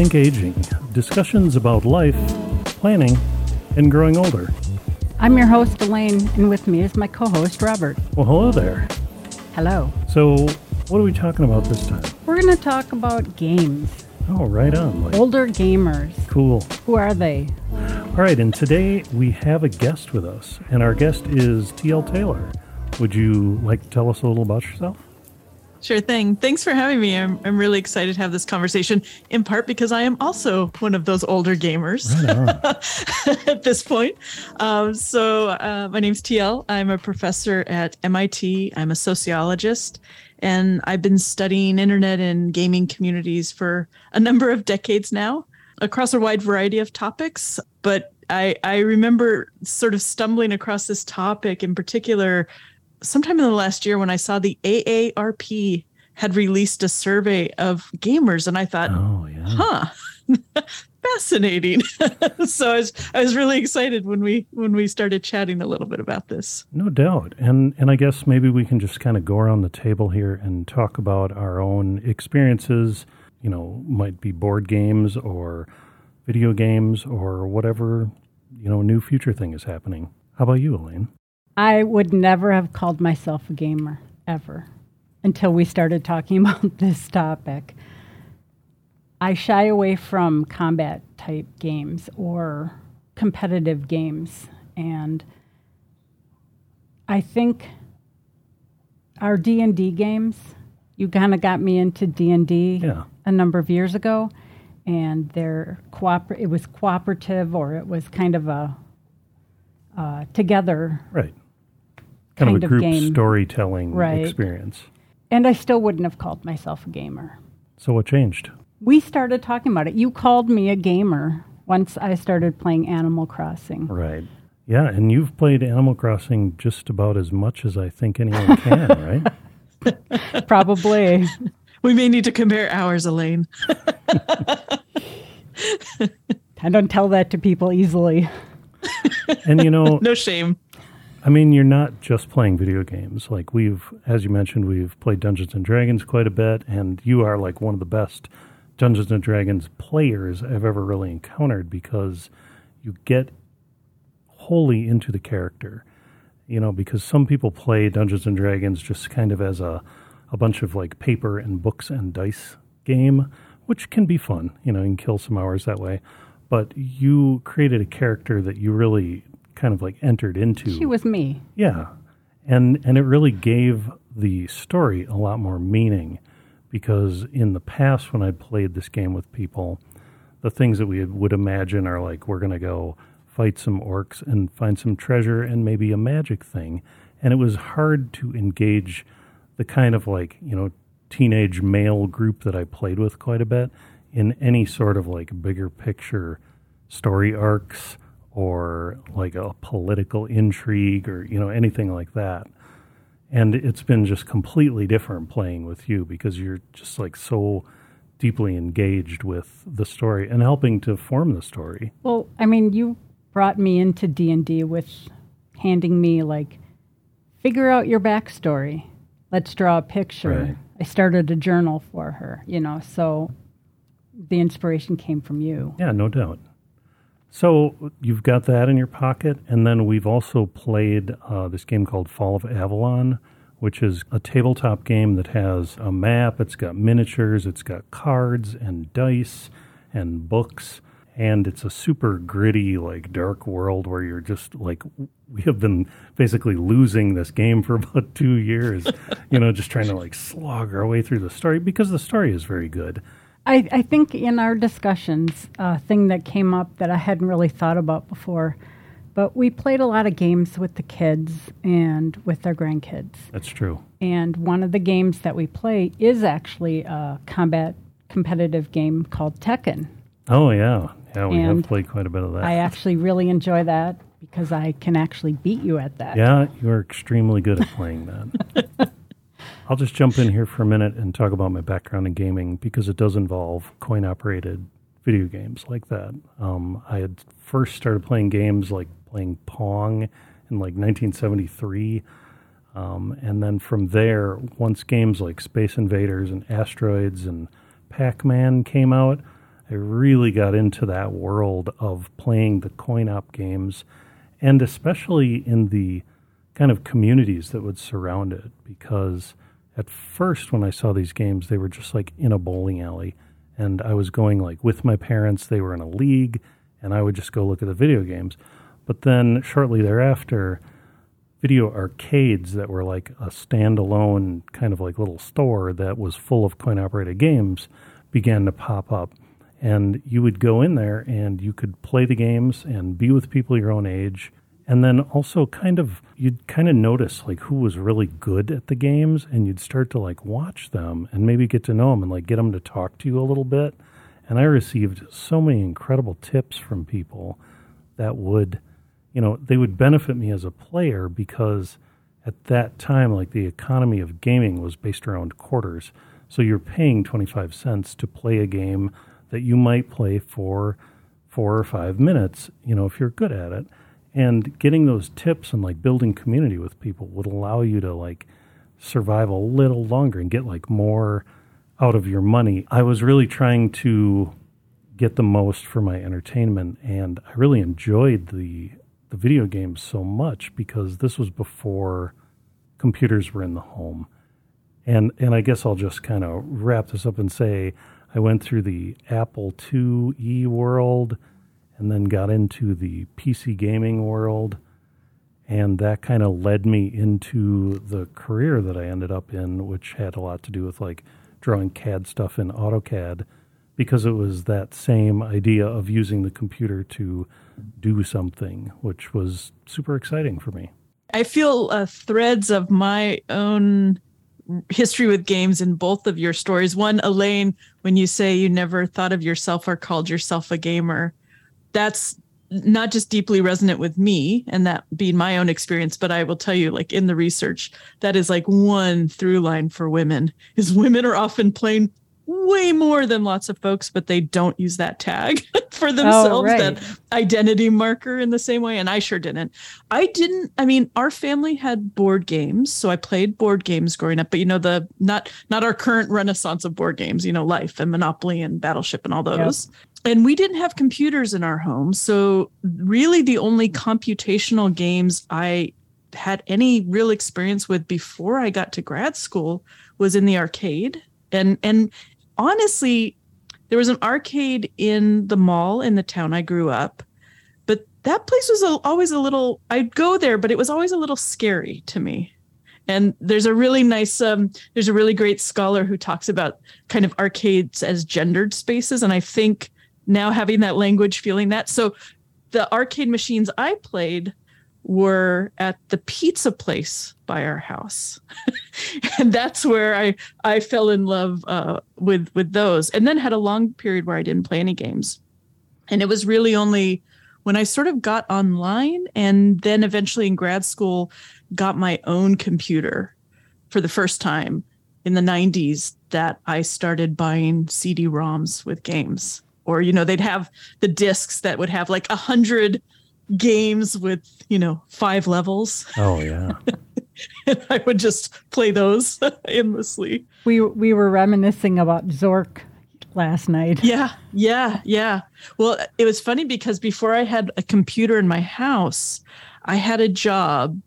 Rethink Aging discussions about life, planning, and growing older. I'm your host, Elaine, and with me is my co host, Robert. Well, hello there. Hello. So, what are we talking about this time? We're going to talk about games. Oh, right on. Like, Older gamers. cool. Who are they? All right, and today we have a guest with us, and our guest is TL Taylor. Would you like to tell us a little about yourself? Sure thing. Thanks for having me. I'm, I'm really excited to have this conversation, in part because I am also one of those older gamers Right at this point. Um, so, uh, my name's TL. I'm a professor at MIT. I'm a sociologist, and I've been studying internet and gaming communities for a number of decades now across a wide variety of topics. But I, I remember sort of stumbling across this topic in particular sometime in the last year when I saw the AARP had released a survey of gamers, and I thought, Oh, yeah. huh. Fascinating. so I was I was really excited when we when we started chatting a little bit about this. No doubt. And and I guess maybe we can just kind of go around the table here and talk about our own experiences, you know, might be board games or video games or whatever, you know, new future thing is happening. How about you, Elaine? I would never have called myself a gamer, ever, until we started talking about this topic. I shy away from combat type games or competitive games. And I think our D&D games, you kind of got me into D&D Yeah. a number of years ago. And they're cooper- it was cooperative or it was kind of a uh, together Right. Kind, Kind of a of group game. storytelling Right. experience. And I still wouldn't have called myself a gamer. So what changed? We started talking about it. You called me a gamer once I started playing Animal Crossing. Right. Yeah, and you've played Animal Crossing just about as much as I think anyone can, right? Probably. We may need to compare ours, Elaine. I don't tell that to people easily. And you know, No shame. I mean, you're not just playing video games. Like we've, as you mentioned, we've played Dungeons and Dragons quite a bit, and you are like one of the best Dungeons and Dragons players I've ever really encountered because you get wholly into the character. You know, because some people play Dungeons and Dragons just kind of as a a bunch of like paper and books and dice game, which can be fun. You know, you can kill some hours that way. But you created a character that you really kind of like entered into. She was me. Yeah. And and it really gave the story a lot more meaning because in the past when I'd played this game with people, the things that we would imagine are like we're going to go fight some orcs and find some treasure and maybe a magic thing. And it was hard to engage the kind of like, you know, teenage male group that I played with quite a bit in any sort of like bigger picture story arcs or like a political intrigue or you know anything like that and it's been just completely different playing with you because you're just like so deeply engaged with the story and helping to form the story Well, I mean, you brought me into D&D with handing me like figure out your backstory. Let's draw a picture. Right. I started a journal for her, you know. So the inspiration came from you. yeah no doubt so you've got that in your pocket and then we've also played uh, this game called fall of avalon which is a tabletop game that has a map it's got miniatures it's got cards and dice and books and it's a super gritty like dark world where you're just like we have been basically losing this game for about two years you know just trying to like slog our way through the story because the story is very good I, I think in our discussions, a thing that came up that I hadn't really thought about before, but we played a lot of games with the kids and with their grandkids. that's true And one of the games that we play is actually a combat competitive game called Tekken. oh yeah yeah we have played quite a bit of that I actually really enjoy that because I can actually beat you at that. Yeah, you are extremely good at playing that. I'll just jump in here for a minute and talk about my background in gaming because it does involve coin operated video games like that. Um, I had first started playing games like playing Pong in like 1973. Um, and then from there, once games like Space Invaders and Asteroids and Pac Man came out, I really got into that world of playing the coin op games and especially in the kind of communities that would surround it because at first when I saw these games they were just like in a bowling alley and I was going like with my parents they were in a league and I would just go look at the video games. But then shortly thereafter video arcades that were like a standalone kind of like little store that was full of coin operated games began to pop up. And you would go in there and you could play the games and be with people your own age and then also kind of you'd kind of notice like who was really good at the games and you'd start to like watch them and maybe get to know them and like get them to talk to you a little bit and i received so many incredible tips from people that would you know they would benefit me as a player because at that time like the economy of gaming was based around quarters so you're paying 25 cents to play a game that you might play for four or five minutes, you know, if you're good at it. And getting those tips and like building community with people would allow you to like survive a little longer and get like more out of your money. I was really trying to get the most for my entertainment and I really enjoyed the the video games so much because this was before computers were in the home. And and I guess I'll just kind of wrap this up and say I went through the Apple IIe world and then got into the PC gaming world. And that kind of led me into the career that I ended up in, which had a lot to do with like drawing CAD stuff in AutoCAD because it was that same idea of using the computer to do something, which was super exciting for me. I feel uh, threads of my own history with games in both of your stories. One, Elaine, when you say you never thought of yourself or called yourself a gamer, that's not just deeply resonant with me and that being my own experience, but I will tell you, like in the research, that is like one through line for women is women are often playing way more than lots of folks, but they don't use that tag for oh, themselves, oh, right. that identity marker in the same way. And I sure didn't. I didn't, I mean, our family had board games. So I played board games growing up, but you know, the not not our current renaissance of board games, you know, life and Monopoly and Battleship and all those. Yep. And we didn't have computers in our home. So really the only computational games I had any real experience with before I got to grad school was in the arcade and and honestly, there was an arcade in the mall in the town I grew up, but that place was always a little, I'd go there, but it was always a little scary to me. And there's a really nice, um, there's a really great scholar who talks about kind of arcades as gendered spaces. And I think now having that language, feeling that. So the arcade machines I played were at the pizza place by our house. And that's where i i fell in love uh, with with those. And then had a long period where i didn't play any games. And it was really only when i sort of got online and then eventually in grad school got my own computer for the first time in the 90s that i started buying cd-roms with games or you know they'd have the discs that would have like a hundred games with you know five levels. Oh yeah. and I would just play those endlessly. We we were reminiscing about Zork last night. Yeah, yeah, yeah. Well, it was funny because before I had a computer in my house, I had a job.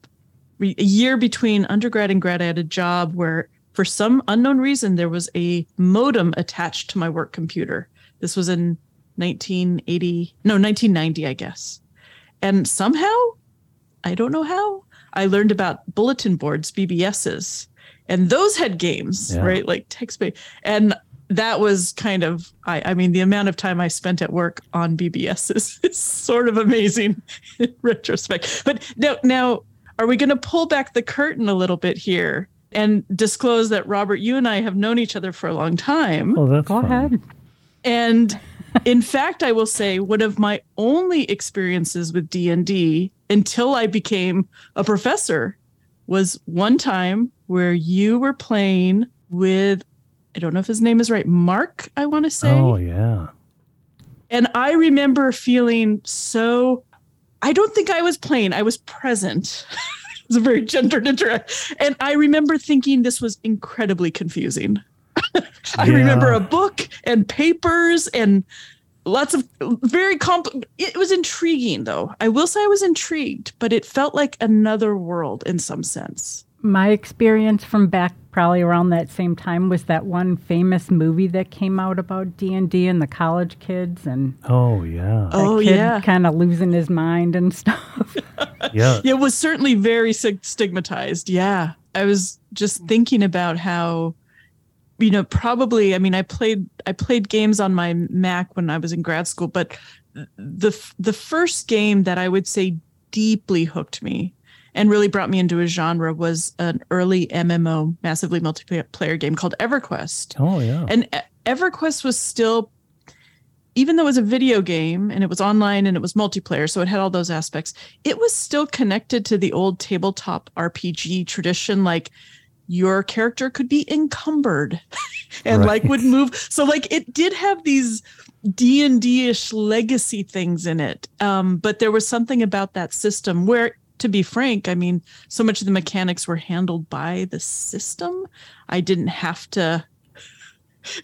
A year between undergrad and grad, I had a job where, for some unknown reason, there was a modem attached to my work computer. This was in 1980, no, 1990, I guess. And somehow, I don't know how, I learned about bulletin boards, BBSs, and those had games, yeah. right? Like text based. And that was kind of, I, I mean, the amount of time I spent at work on BBSs is, is sort of amazing in retrospect. But now, now, are we going to pull back the curtain a little bit here and disclose that Robert, you and I have known each other for a long time? Oh, that's go fun. ahead. And in fact, I will say one of my only experiences with D&D until I became a professor was one time where you were playing with I don't know if his name is right, Mark, I want to say. Oh yeah. And I remember feeling so I don't think I was playing, I was present. it was a very gendered interaction. And I remember thinking this was incredibly confusing. I yeah. remember a book and papers and lots of very compl- it was intriguing though. I will say i was intrigued but it felt like another world in some sense. My experience from back probably around that same time was that one famous movie that came out about d&d and the college kids and oh yeah. oh yeah. kind of losing his mind and stuff. Yeah. It was certainly very stigmatized. Yeah. I was just thinking about how you know probably i mean i played i played games on my mac when i was in grad school but the the first game that i would say deeply hooked me and really brought me into a genre was an early mmo massively multiplayer game called everquest. Oh yeah. And everquest was still even though it was a video game and it was online and it was multiplayer so it had all those aspects it was still connected to the old tabletop rpg tradition like your character could be encumbered and right. like would move so like it did have these d&d-ish legacy things in it um, but there was something about that system where to be frank i mean so much of the mechanics were handled by the system i didn't have to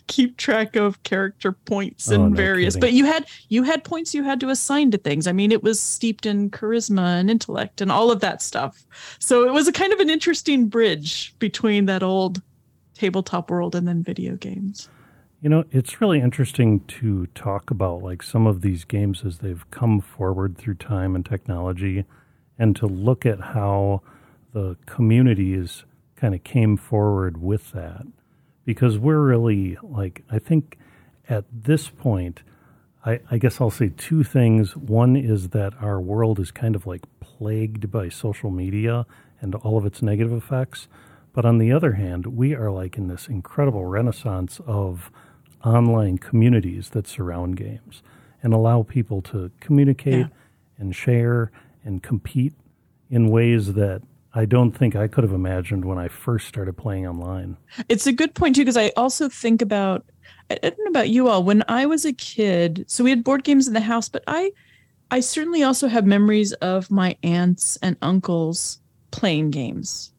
keep track of character points oh, and oh, no various kidding. but you had you had points you had to assign to things. I mean it was steeped in charisma and intellect and all of that stuff. So it was a kind of an interesting bridge between that old tabletop world and then video games. You know it's really interesting to talk about like some of these games as they've come forward through time and technology and to look at how the communities kind of came forward with that because we're really like I think at this point, I, I, guess I'll say two things. One is that our world is kind of like plagued by social media and all of its negative effects. But on the other hand, we are like in this incredible renaissance of online communities that surround games and allow people to communicate yeah. and share and compete in ways that I don't think I could have imagined when I first started playing online. It's a good point too, because I also think about I don't know about you all. When I was a kid, so we had board games in the house, but I I certainly also have memories of my aunts and uncles playing games.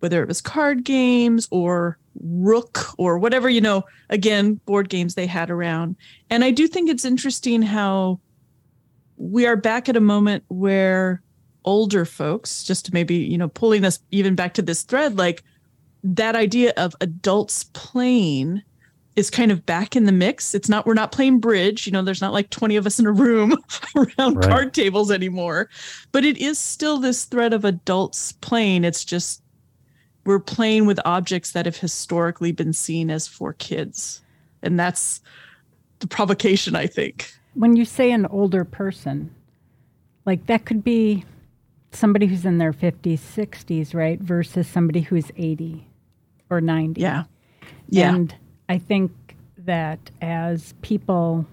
Whether it was card games or rook or whatever, you know, again, board games they had around. And I do think it's interesting how we are back at a moment where older folks, just to maybe, you know, pulling this even back to this thread, like that idea of adults playing is kind of back in the mix. It's not, we're not playing bridge, you know, there's not like 20 of us in a room around right. card tables anymore, but it is still this thread of adults playing. It's just, we're playing with objects that have historically been seen as for kids. And that's the provocation, I think. When you say an older person, like that could be somebody who's in their 50s, 60s, right, versus somebody who's 80 or 90. Yeah. Yeah. And I think that as people,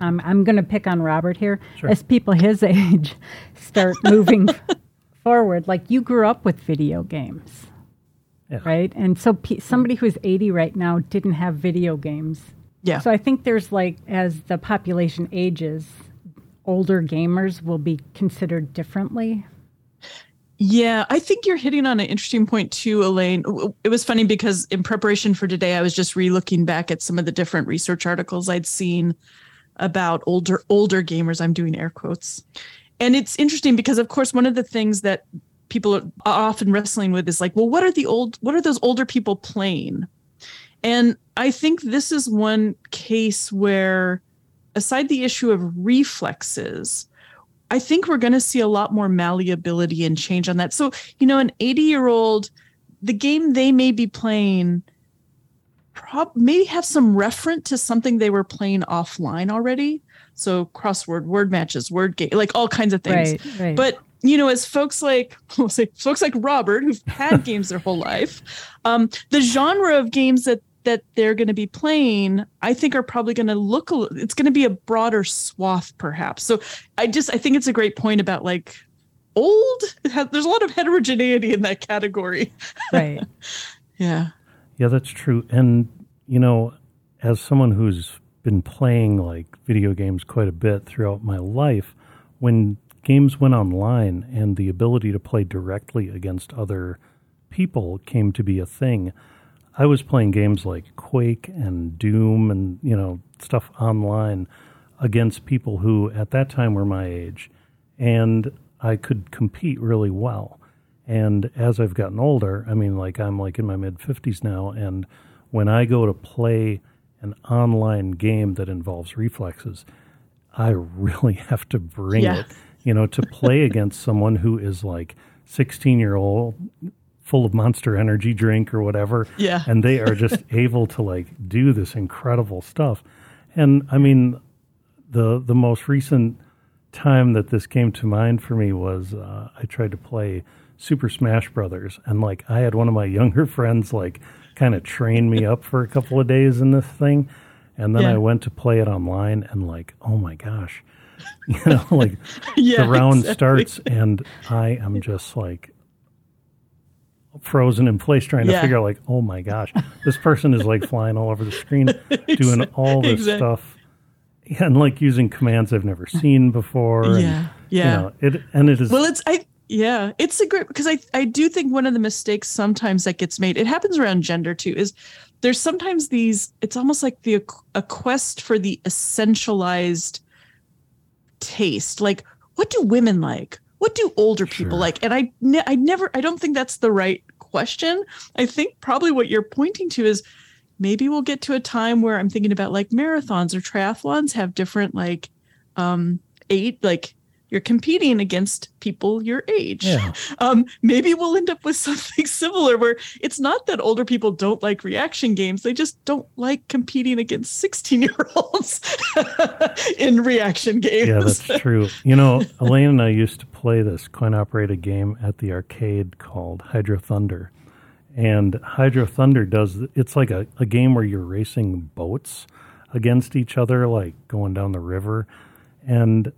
um, I'm going to pick on Robert here, sure. as people his age start moving forward, like you grew up with video games. Yeah. Right. And so pe- somebody who's 80 right now didn't have video games. Yeah. So I think there's like, as the population ages, older gamers will be considered differently? Yeah, I think you're hitting on an interesting point too, Elaine. It was funny because in preparation for today, I was just re-looking back at some of the different research articles I'd seen about older older gamers. I'm doing air quotes, and it's interesting because, of course, one of the things that people are often wrestling with is like, well, what are the old, what are those older people playing? And I think this is one case where aside the issue of reflexes, I think we're going to see a lot more malleability and change on that. So, you know, an 80 year old, the game they may be playing prob- maybe have some referent to something they were playing offline already. So crossword, word matches, word game, like all kinds of things. Right, right. But you know, as folks like we'll say folks like Robert who've had games their whole life, um, the genre of games that that they're going to be playing i think are probably going to look a, it's going to be a broader swath perhaps. So i just i think it's a great point about like old there's a lot of heterogeneity in that category. Right. Yeah. Yeah that's true. And you know as someone who's been playing like video games quite a bit throughout my life when games went online and the ability to play directly against other people came to be a thing I was playing games like Quake and Doom and, you know, stuff online against people who at that time were my age. And I could compete really well. And as I've gotten older, I mean, like I'm like in my mid 50s now, and when I go to play an online game that involves reflexes, I really have to bring Yeah. it, you know, to play against someone who is like 16 year old, full of monster energy drink or whatever. Yeah. And they are just able to like do this incredible stuff. And I mean, the the most recent time that this came to mind for me was uh, I tried to play Super Smash Brothers, and like I had one of my younger friends like kind of train me up for a couple of days in this thing, and then Yeah. I went to play it online, and like oh my gosh, you know, like Yeah, the round exactly. starts, and I am just like frozen in place trying to figure out like oh my gosh this person is like flying all over the screen doing all this Exact- stuff and like using commands i've never seen before and, Yeah, yeah. you know, it and it is Well, it's I yeah, it's a great because I I do think one of the mistakes sometimes that gets made. It happens around gender too. Is there's sometimes these. It's almost like the a quest for the essentialized taste. Like, what do women like? What do older people Sure. like? And I ne- I never I don't think that's the right question. I think probably what you're pointing to is maybe we'll get to a time where I'm thinking about like marathons or triathlons have different like um eight like you're competing against people your age. yeah Um, maybe we'll end up with something similar where it's not that older people don't like reaction games, they just don't like competing against 16 year olds in reaction games. yeah that's true you know elaine and i used to play this coin operated game at the arcade called hydro thunder and hydro thunder does it's like a, a game where you're racing boats against each other like going down the river and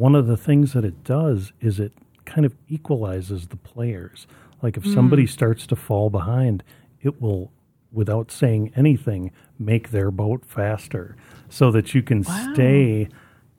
one of the things that it does is it kind of equalizes the players like if somebody hmm. starts to fall behind it will without saying anything make their boat faster so that you can Wow. stay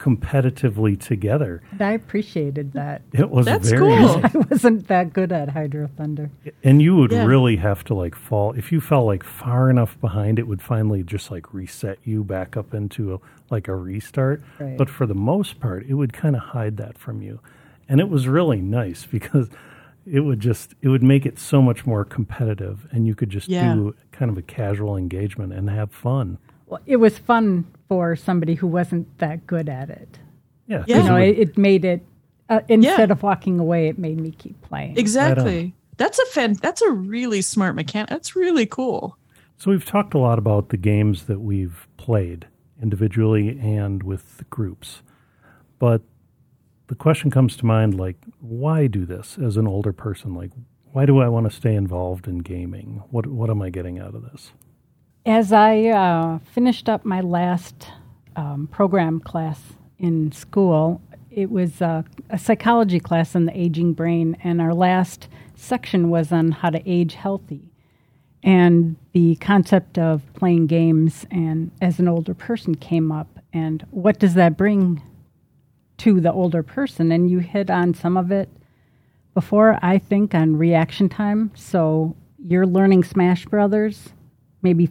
competitively together And I appreciated that. it was That's very cool. nice. I wasn't that good at Hydro Thunder. And you would Yeah. really have to like fall if you fell like far enough behind, it would finally just like reset you back up into a, like a restart. Right. But for the most part, it would kind of hide that from you, and it was really nice because it would just it would make it so much more competitive, and you could just Yeah. do kind of a casual engagement and have fun. Well, it was fun for somebody who wasn't that good at it. Yeah, 'cause Yeah. You know, it, it made it, uh, instead of walking away, it made me keep playing. Exactly. That's a fan that's a really smart mechanic. That's really cool. So we've talked a lot about the games that we've played individually and with the groups. But the question comes to mind like why do this as an older person? Like why do I want to stay involved in gaming? What what am I getting out of this? As I uh, finished up my last um, program class in school, it was uh, a psychology class on the aging brain, and our last section was on how to age healthy. And the concept of playing games and as an older person came up, and what does that bring to the older person? And you hit on some of it before, I think, on reaction time. So you're learning Smash Brothers, maybe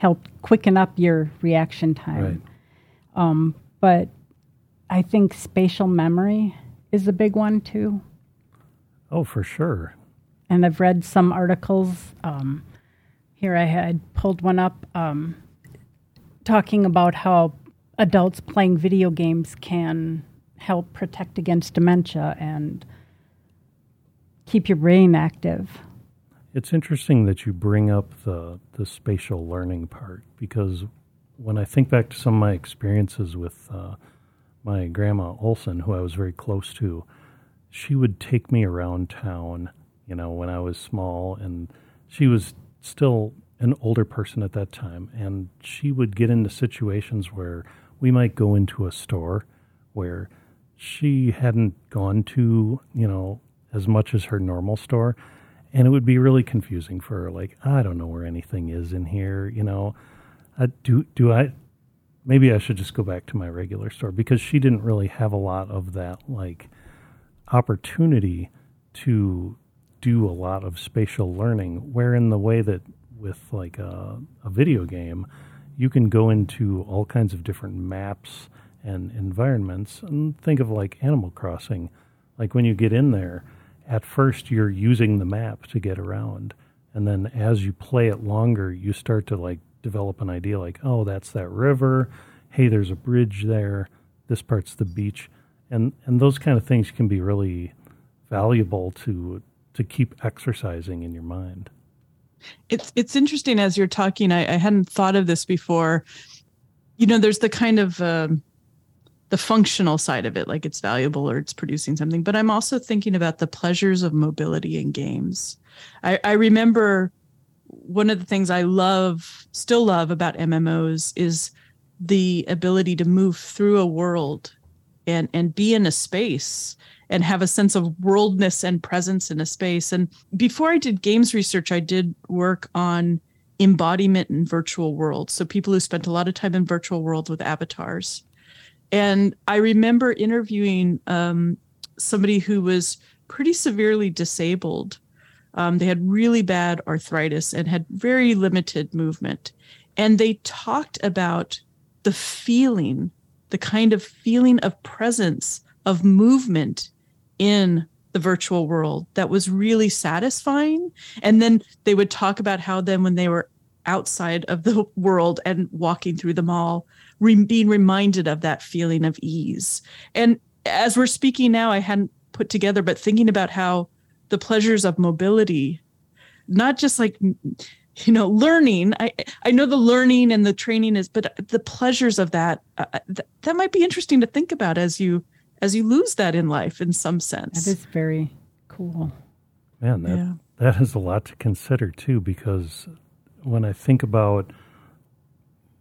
help quicken up your reaction time. Right. But I think spatial memory is a big one too. Oh, for sure. And I've read some articles. Um, here I had pulled one up um, talking about how adults playing video games can help protect against dementia and keep your brain active. It's interesting that you bring up the the spatial learning part because when I think back to some of my experiences with uh, my grandma Olson, who I was very close to, she would take me around town. You know, when I was small, and she was still an older person at that time, and she would get into situations where we might go into a store where she hadn't gone to, you know, as much as her normal store. And it would be really confusing for her. Like, I don't know where anything is in here. You know, uh, do do I? Maybe I should just go back to my regular store because she didn't really have a lot of that like opportunity to do a lot of spatial learning. Where in the way that with like a, a video game, you can go into all kinds of different maps and environments and think of like Animal Crossing. Like when you get in there, at first you're using the map to get around. And then as you play it longer, you start to like develop an idea like, oh, that's that river. Hey, there's a bridge there. This part's the beach. And and those kind of things can be really valuable to to keep exercising in your mind. It's it's interesting as you're talking. I, I hadn't thought of this before. You know, there's the kind of um, the functional side of it, like it's valuable or it's producing something. But I'm also thinking about the pleasures of mobility in games. I, I remember one of the things I love, still love about MMOs is the ability to move through a world and and be in a space and have a sense of worldness and presence in a space. And before I did games research, I did work on embodiment in virtual worlds. So people who spent a lot of time in virtual worlds with avatars. And I remember interviewing um, somebody who was pretty severely disabled. Um, they had really bad arthritis and had very limited movement. And they talked about the feeling, the kind of feeling of presence, of movement in the virtual world that was really satisfying. And then they would talk about how then when they were outside of the world and walking through the mall, re- being reminded of that feeling of ease. And as we're speaking now, I hadn't put together, but thinking about how the pleasures of mobility, not just like you know learning i i know the learning and the training is but the pleasures of that uh, uh th- that might be interesting to think about as you as you lose that in life in some sense that is very cool man that yeah. that is a lot to consider too because when i think about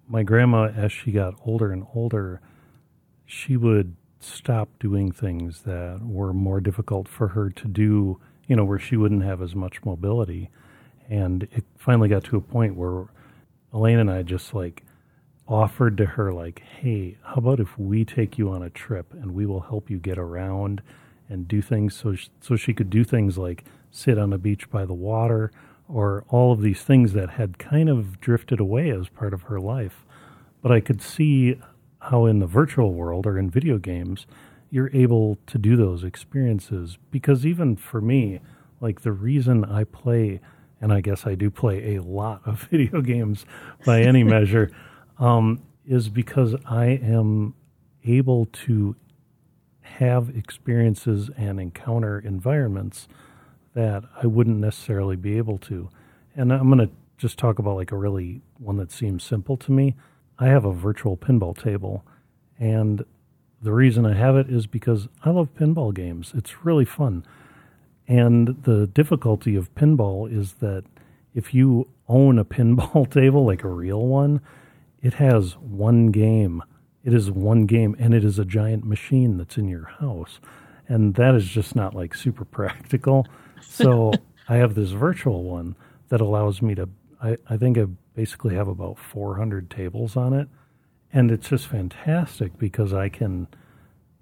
my grandma, as she got older and older, she would stop doing things that were more difficult for her to do, you know, where she wouldn't have as much mobility. And it finally got to a point where Elaine and I just like offered to her, like, hey, how about if we take you on a trip and we will help you get around and do things so, she, so she could do things like sit on a beach by the water or all of these things that had kind of drifted away as part of her life. But I could see how in the virtual world or in video games, you're able to do those experiences. Because even for me, like the reason I play, and I guess I do play a lot of video games by any measure, um, is because I am able to have experiences and encounter environments that I wouldn't necessarily be able to. And I'm going to just talk about like a really one that seems simple to me. I have a virtual pinball table, and the reason I have it is because I love pinball games. It's really fun. And the difficulty of pinball is that if you own a pinball table, like a real one, it has one game. It is one game, and it is a giant machine that's in your house. And that is just not like super practical. So I have this virtual one that allows me to. I, I think I basically have about 400 tables on it, and it's just fantastic because I can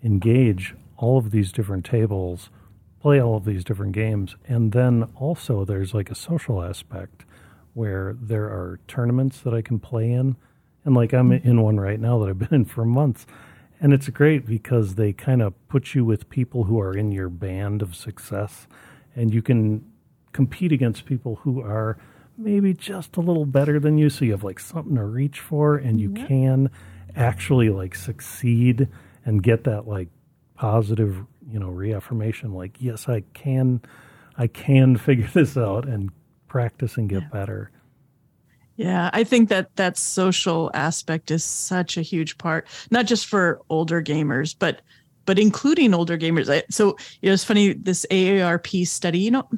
engage all of these different tables, play all of these different games, and then also there's like a social aspect where there are tournaments that I can play in. And like I'm mm-hmm. in one right now that I've been in for months. And it's great because they kind of put you with people who are in your band of success and you can compete against people who are maybe just a little better than you so you have like something to reach for and you yep. can actually like succeed and get that like positive you know reaffirmation like yes i can i can figure this out and practice and get yeah. better yeah i think that that social aspect is such a huge part not just for older gamers but but including older gamers. I, so you know, it's funny this AARP study. You know,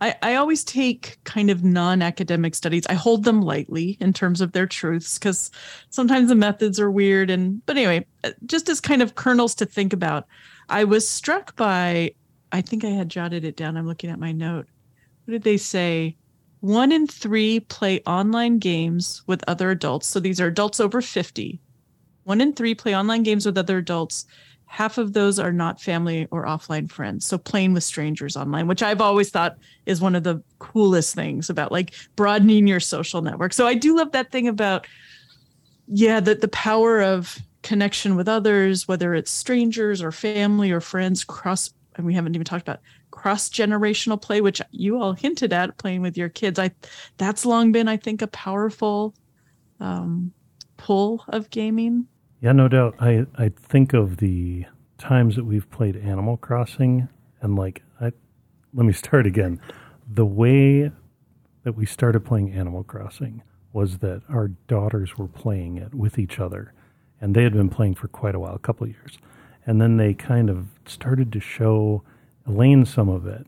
I, I always take kind of non-academic studies. I hold them lightly in terms of their truths because sometimes the methods are weird. And but anyway, uh, just as kind of kernels to think about, I was struck by. I think I had jotted it down. I'm looking at my note. What did they say? One in three play online games with other adults. So these are adults over 50. One in three play online games with other adults half of those are not family or offline friends. So playing with strangers online, which I've always thought is one of the coolest things about like broadening your social network. So I do love that thing about, yeah, the, the power of connection with others, whether it's strangers or family or friends, cross, and we haven't even talked about cross generational play, which you all hinted at playing with your kids. I, that's long been, I think, a powerful um, pull of gaming. Yeah, no doubt. I, I think of the times that we've played Animal Crossing and like I let me start again. The way that we started playing Animal Crossing was that our daughters were playing it with each other and they had been playing for quite a while, a couple of years. And then they kind of started to show Elaine some of it.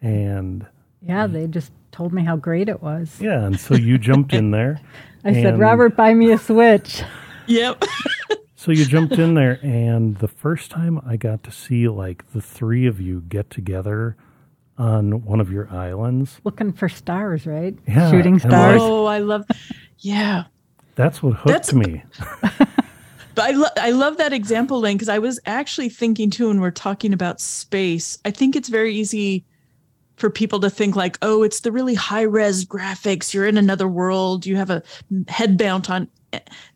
And yeah, they just told me how great it was. Yeah, and so you jumped in there. I said, Robert, buy me a Switch. Yep. so you jumped in there, and the first time I got to see like the three of you get together on one of your islands, looking for stars, right? Yeah, shooting stars. oh, I love. Yeah, that's what hooked that's, me. but I lo- I love that example, Lane, because I was actually thinking too, when we're talking about space. I think it's very easy for people to think like, oh, it's the really high res graphics. You're in another world. You have a head mount on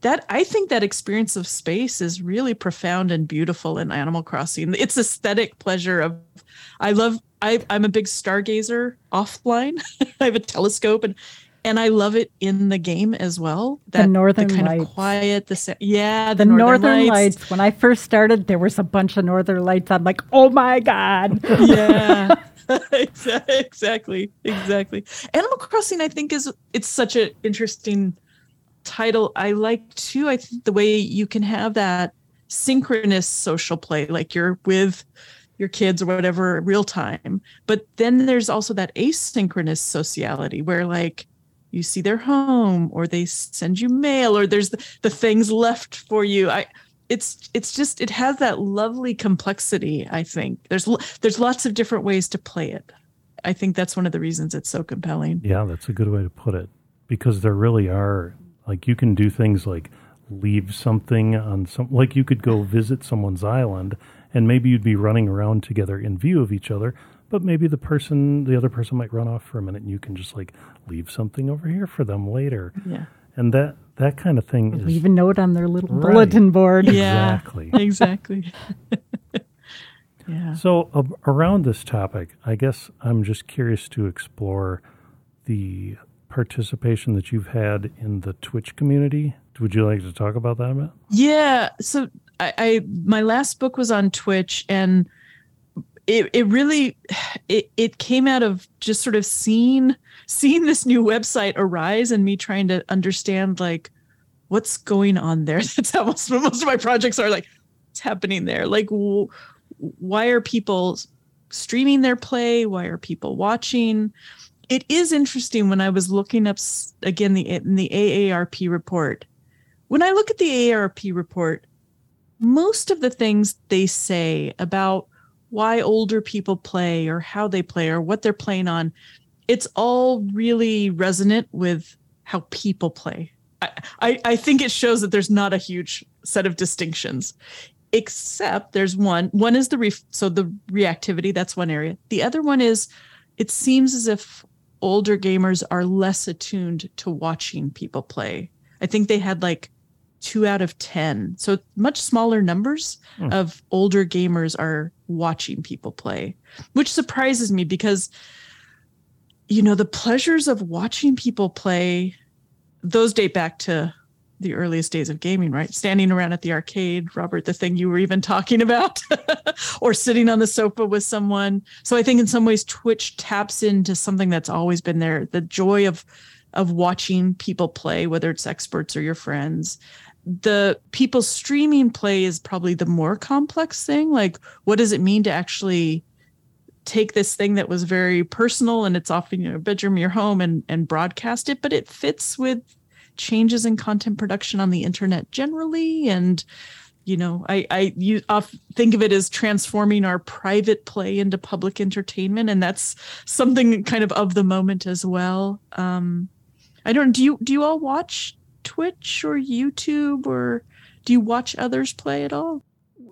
that I think that experience of space is really profound and beautiful in Animal Crossing. It's aesthetic pleasure of I love I I'm a big stargazer offline. I have a telescope and and I love it in the game as well. That the northern the kind lights. of quiet, the yeah, the, the northern, northern lights. lights. When I first started, there was a bunch of northern lights. I'm like, oh my god, yeah, exactly, exactly. Animal Crossing, I think, is it's such an interesting title I like too. I think the way you can have that synchronous social play, like you're with your kids or whatever real time. But then there's also that asynchronous sociality where like you see their home or they send you mail or there's the, the things left for you. I it's it's just it has that lovely complexity, I think. There's there's lots of different ways to play it. I think that's one of the reasons it's so compelling. Yeah, that's a good way to put it because there really are like you can do things like leave something on some like you could go visit someone's island and maybe you'd be running around together in view of each other, but maybe the person the other person might run off for a minute and you can just like leave something over here for them later. Yeah. And that that kind of thing is leave a note on their little right. bulletin board. Yeah. Exactly. exactly. yeah. So uh, around this topic, I guess I'm just curious to explore the participation that you've had in the Twitch community. Would you like to talk about that a bit? Yeah. So I, I my last book was on Twitch and it, it really it, it came out of just sort of seeing seeing this new website arise and me trying to understand like what's going on there. That's how most, most of my projects are like what's happening there. Like why are people streaming their play? Why are people watching? It is interesting when I was looking up again the in the AARP report. When I look at the AARP report, most of the things they say about why older people play or how they play or what they're playing on, it's all really resonant with how people play. I, I, I think it shows that there's not a huge set of distinctions except there's one one is the so the reactivity that's one area the other one is it seems as if older gamers are less attuned to watching people play. I think they had like two out of 10. So much smaller numbers hmm. of older gamers are watching people play, which surprises me because, you know, the pleasures of watching people play, those date back to the earliest days of gaming, right? Standing around at the arcade, Robert, the thing you were even talking about, or sitting on the sofa with someone. So I think in some ways Twitch taps into something that's always been there, the joy of of watching people play, whether it's experts or your friends. The people streaming play is probably the more complex thing. Like, what does it mean to actually take this thing that was very personal and it's often in your bedroom, your home, and and broadcast it, but it fits with changes in content production on the internet generally and you know i i you think of it as transforming our private play into public entertainment and that's something kind of of the moment as well um i don't do you do you all watch twitch or youtube or do you watch others play at all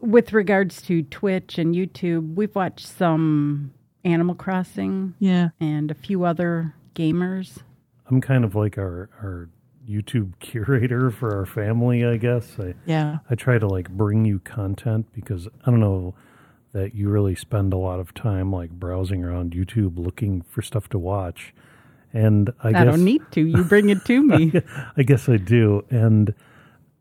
with regards to Twitch and YouTube, we've watched some Animal Crossing Yeah. and a few other gamers. I'm kind of like our our YouTube curator for our family, I guess. I Yeah. I try to like bring you content because I don't know that you really spend a lot of time like browsing around YouTube looking for stuff to watch. And I, I, guess don't need to. You bring it to me. I guess I do. And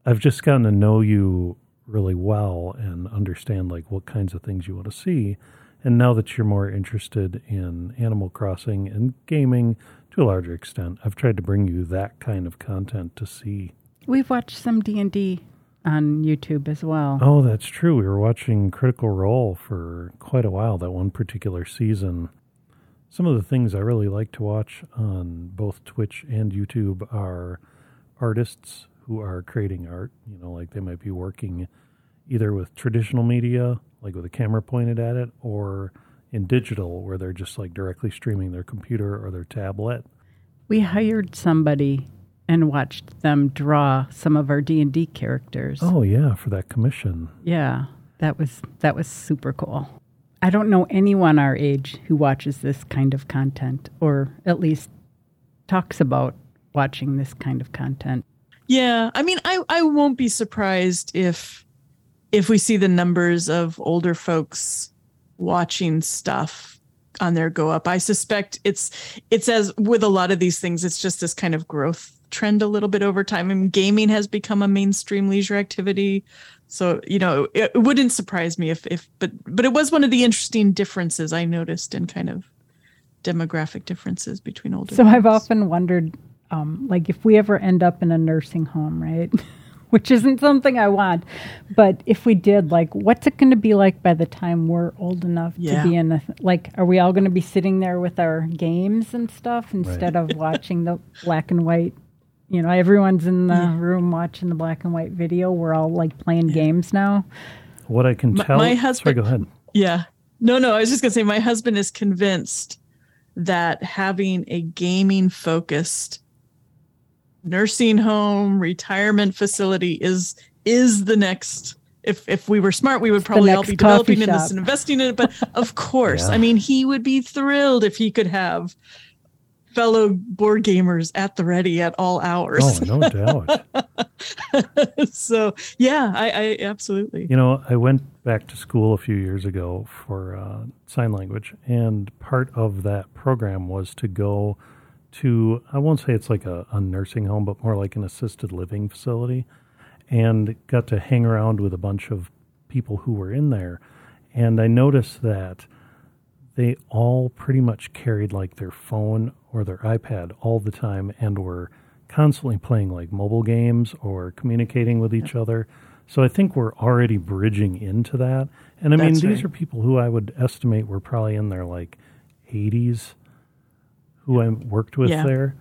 I've just gotten to know you really well and understand like what kinds of things you want to see. And now that you're more interested in Animal Crossing and gaming to a larger extent, I've tried to bring you that kind of content to see. We've watched some D and D on YouTube as well. Oh, that's true. We were watching Critical Role for quite a while, that one particular season. Some of the things I really like to watch on both Twitch and YouTube are artists who are creating art. You know, like they might be working either with traditional media, like with a camera pointed at it, or in digital, where they're just like directly streaming their computer or their tablet. We hired somebody and watched them draw some of our D and D characters. Oh, yeah, for that commission. Yeah, that was that was super cool. I don't know anyone our age who watches this kind of content, or at least talks about watching this kind of content. Yeah. I mean, I, I won't be surprised if if we see the numbers of older folks watching stuff on there go up. I suspect it's it's as with a lot of these things, it's just this kind of growth trend a little bit over time. Mean, gaming has become a mainstream leisure activity. So, you know, it, it wouldn't surprise me if if but but it was one of the interesting differences I noticed in kind of demographic differences between older So I've often wondered, um, like, if we ever end up in a nursing home, right? Which isn't something I want, but if we did, like, what's it going to be like by the time we're old enough Yeah. to be in a like? Are we all going to be sitting there with our games and stuff instead of watching the black and white? You know, everyone's in the room watching the black and white video. We're all like playing games now. What I can tell. my Sorry, husband- go ahead. Yeah. No, no, I was just going to say my husband is convinced that having a gaming focused nursing home retirement facility is is the next if if we were smart we would probably all be developing in this and investing in it but of course Yeah. i mean he would be thrilled if he could have fellow board gamers at the ready at all hours Oh, no doubt. so yeah i i absolutely You know, I went back to school a few years ago for uh, sign language, and part of that program was to go to, I won't say it's like a, a nursing home, but more like an assisted living facility, and got to hang around with a bunch of people who were in there. And I noticed that they all pretty much carried like their phone or their iPad all the time and were constantly playing like mobile games or communicating with each other. So I think we're already bridging into that. And I mean, That's these are people who I would estimate were probably in their like 80s who I worked with Yeah. there.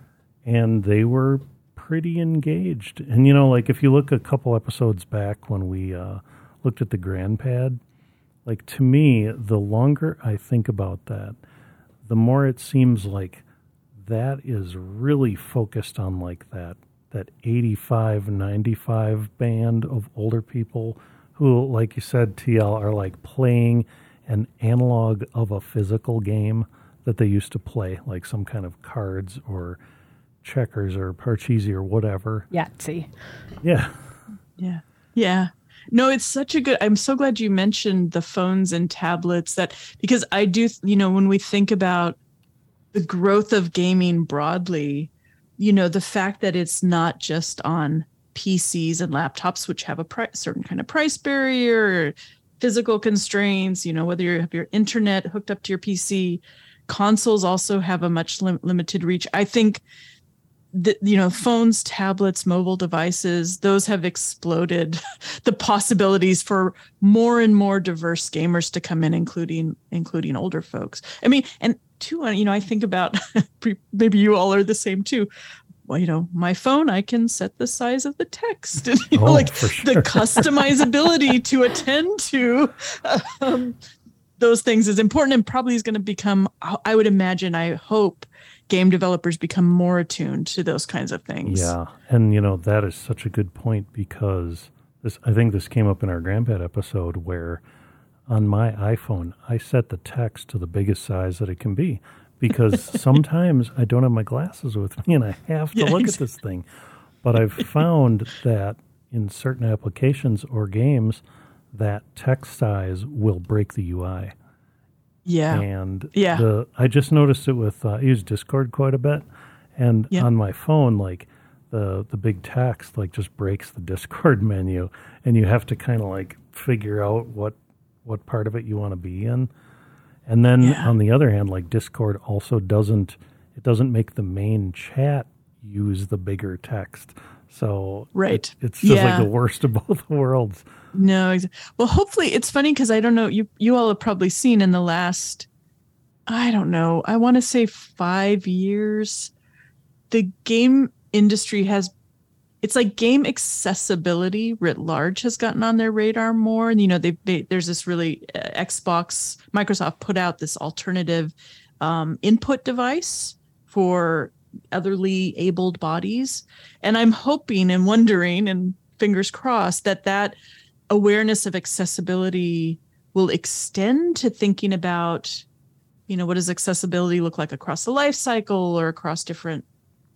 And they were pretty engaged. And, you know, like if you look a couple episodes back when we uh, looked at the GrandPad, like to me, the longer I think about that, the more it seems like that is really focused on like that that 85 95 band of older people who like you said TL are like playing an analog of a physical game that they used to play like some kind of cards or checkers or parcheesi or whatever Yahtzee. yeah Yeah. Yeah. No, it's such a good. I'm so glad you mentioned the phones and tablets that because I do, you know, when we think about the growth of gaming broadly, you know, the fact that it's not just on PCs and laptops, which have a pri- certain kind of price barrier, or physical constraints, you know, whether you have your internet hooked up to your PC, consoles also have a much lim- limited reach. I think the, you know phones tablets mobile devices those have exploded the possibilities for more and more diverse gamers to come in including including older folks. I mean and too uh, you know i think about maybe you all are the same too. Well you know my phone i can set the size of the text. And you know Oh, like for the customizability to attend to um, those things is important and probably is going to become i would imagine i hope game developers become more attuned to those kinds of things Yeah, and you know that is such a good point because this I think this came up in our GrandPad episode where on my iPhone I set the text to the biggest size that it can be because sometimes I don't have my glasses with me and I have to Yeah, look exactly. at this thing. But I've found that in certain applications or games that text size will break the UI. Yeah. And Yeah. the I just noticed it with uh, I use Discord quite a bit, and Yeah. on my phone, like the the big text like just breaks the Discord menu, and you have to kind of like figure out what what part of it you want to be in. And then Yeah. on the other hand, like Discord also doesn't it doesn't make the main chat use the bigger text. So Right. it- it's just Yeah. like the worst of both worlds. No, well, hopefully it's funny because I don't know. You you all have probably seen in the last, I don't know. I want to say five years, the game industry has. It's like game accessibility writ large has gotten on their radar more, and you know they, they there's this really uh, Xbox Microsoft put out this alternative um, input device for otherly abled bodies, and I'm hoping and wondering and fingers crossed that that awareness of accessibility will extend to thinking about you know what does accessibility look like across the life cycle or across different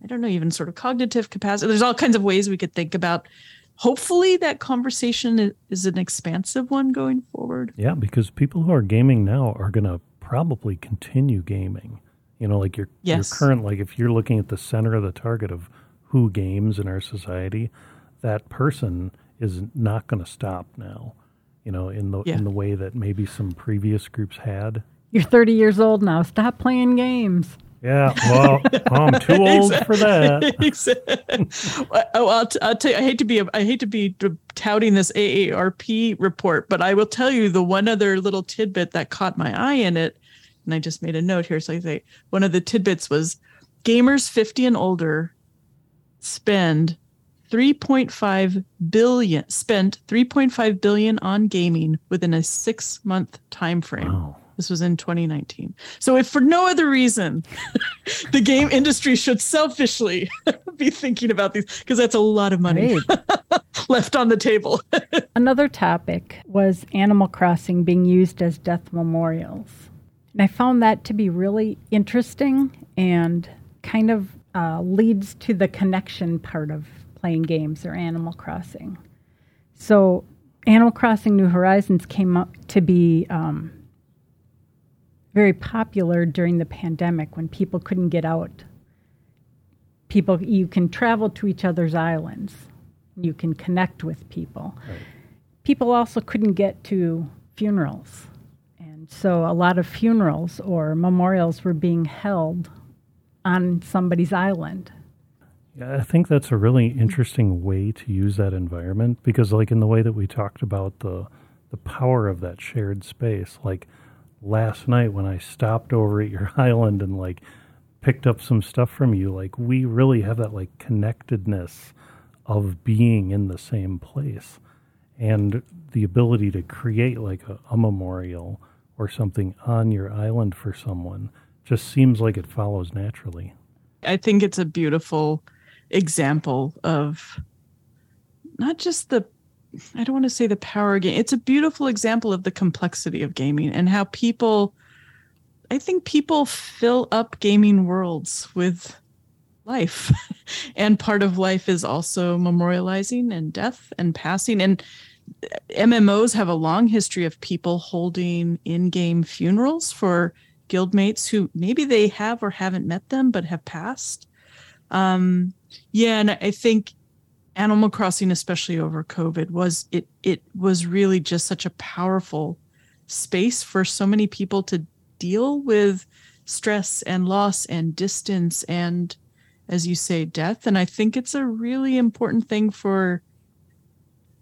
i don't know even sort of cognitive capacity there's all kinds of ways we could think about hopefully that conversation is an expansive one going forward Yeah, because people who are gaming now are going to probably continue gaming. You know, like your Yes. your current like if you're looking at the center of the target of who games in our society, that person is not going to stop now. You know, in the Yeah. in the way that maybe some previous groups had. You're 30 years old now. Stop playing games. Yeah, well, I'm too old for that. oh, I'll, t- I'll tell you, I hate to be, I hate to be touting this AARP report, but I will tell you the one other little tidbit that caught my eye in it, and I just made a note here. So I say one of the tidbits was gamers 50 and older spend 3.5 billion spent 3.5 billion on gaming within a six month time frame. Wow. This was in 2019. So, if for no other reason, the game industry should selfishly be thinking about these because that's a lot of money Great. left on the table. Another topic was Animal Crossing being used as death memorials. And I found that to be really interesting and kind of uh, leads to the connection part of playing games or Animal Crossing. So, Animal Crossing New Horizons came up to be um, very popular during the pandemic when people couldn't get out. People, you can travel to each other's islands, you can connect with people people also couldn't get to funerals. And so a lot of funerals or memorials were being held on somebody's island. Yeah, I think that's a really interesting way to use that environment because, like, in the way that we talked about the the power of that shared space, like last night when I stopped over at your island and like picked up some stuff from you, like we really have that like connectedness of being in the same place and the ability to create like a, a memorial or something on your island for someone just seems like it follows naturally. I think it's a beautiful example of not just the I don't want to say the power game. It's a beautiful example of the complexity of gaming and how people I think people fill up gaming worlds with life. and part of life is also memorializing and death and passing and MMOs have a long history of people holding in-game funerals for guildmates who maybe they have or haven't met them but have passed. Um, yeah, and I think Animal Crossing, especially over COVID, was it it was really just such a powerful space for so many people to deal with stress and loss and distance and as you say death. And i think it's a really important thing for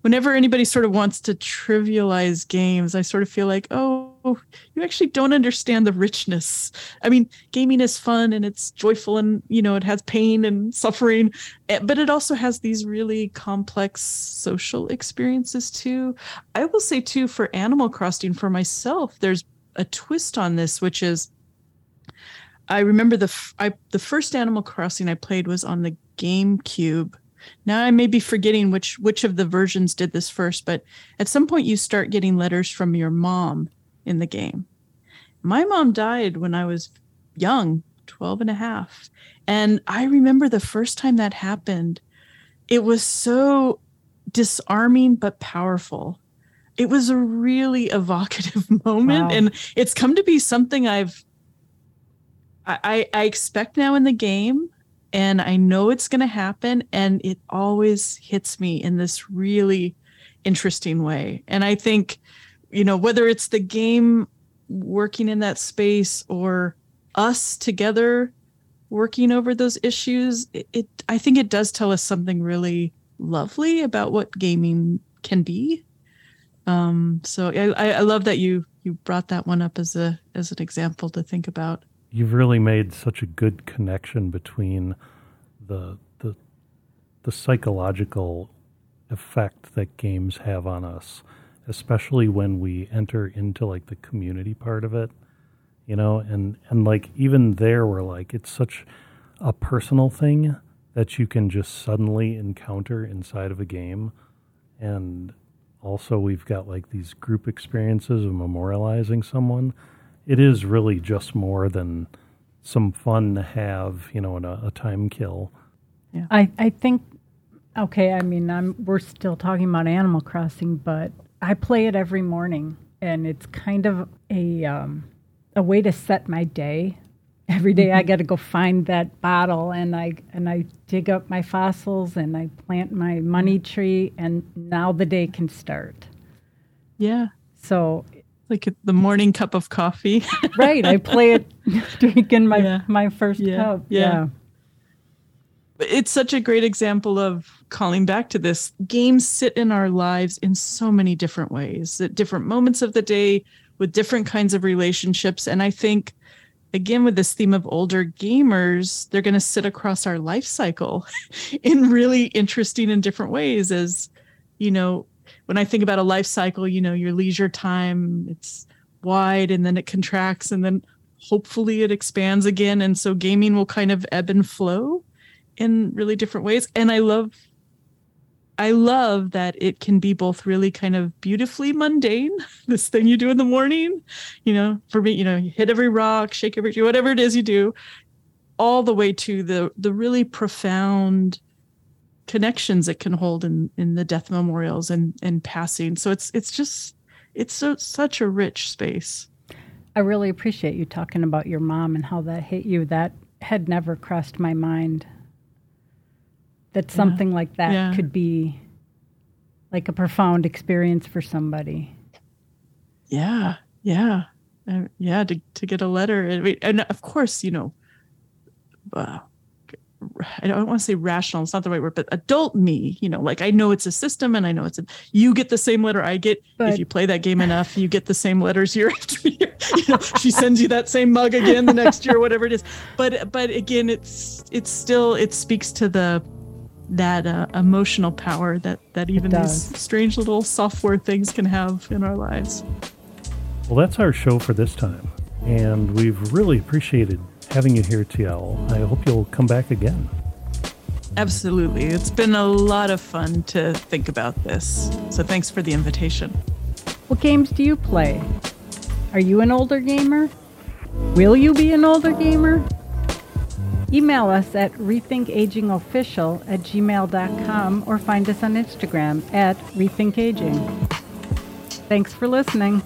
whenever anybody sort of wants to trivialize games, I sort of feel like, oh, you actually don't understand the richness. I mean, gaming is fun and it's joyful and, you know, it has pain and suffering, eh, but it also has these really complex social experiences too. I will say, too, for Animal Crossing, for myself, there's a twist on this, which is I remember the f- I, the first Animal Crossing I played was on the GameCube now I may be forgetting which which of the versions did this first, but at some point you start getting letters from your mom in the game. My mom died when I was young, 12 and a half. And I remember the first time that happened, it was so disarming but powerful. It was a really evocative moment. Wow. And it's come to be something I've I, I expect now in the game and I know it's going to happen. And it always hits me in this really interesting way. And I think, you know, whether it's the game working in that space or us together working over those issues, it, it I think it does tell us something really lovely about what gaming can be. Um, so I, I love that you you brought that one up as a as an example to think about you've really made such a good connection between the the the psychological effect that games have on us, especially when we enter into like the community part of it, you know, and and like even there we're like it's such a personal thing that you can just suddenly encounter inside of a game and also we've got like these group experiences of memorializing someone it is really just more than some fun to have, you know, in a, a time kill. Yeah. I, I think okay, I mean I'm we're still talking about Animal Crossing, but I play it every morning and it's kind of a um, a way to set my day. Every day I mm-hmm. got to go find that bottle and I and I dig up my fossils and I plant my money tree and now the day can start. Yeah. So like the morning cup of coffee. right. I play it drinking my yeah. my first yeah. cup. Yeah. yeah. It's such a great example of calling back to this. Games sit in our lives in so many different ways, at different moments of the day, with different kinds of relationships. And I think again with this theme of older gamers they're going to sit across our life cycle in really interesting and different ways as you know when I think about a life cycle, you know, your leisure time, it's wide and then it contracts and then hopefully it expands again. And so gaming will kind of ebb and flow in really different ways. And I love I love that it can be both really kind of beautifully mundane, this thing you do in the morning, you know, for me, you know, you hit every rock, shake every tree whatever it is you do, all the way to the the really profound connections it can hold in in the death memorials and and passing. So it's it's just it's so, such a rich space. I really appreciate you talking about your mom and how that hit you. That had never crossed my mind that something yeah. like that yeah. could be like a profound experience for somebody yeah yeah uh, yeah to, to get a letter and, and of course you know uh, I don't want to say rational, it's not the right word, but adult me, you know, like I know it's a system and I know it's a, you get the same letter I get. But, if you play that game enough, you get the same letters year after year. You know, she sends you that same mug again the next year, whatever it is. But, but again, it's, it's still, it speaks to the, that uh, emotional power that, that even these strange little software things can have in our lives. Well, that's our show for this time. And we've really appreciated having you here, TL. I hope you'll come back again. Absolutely. It's been a lot of fun to think about this. So thanks for the invitation. What games do you play? Are you an older gamer? Will you be an older gamer? Email us at rethinkagingofficial at gmail.com or find us on Instagram at rethinkaging. Thanks for listening.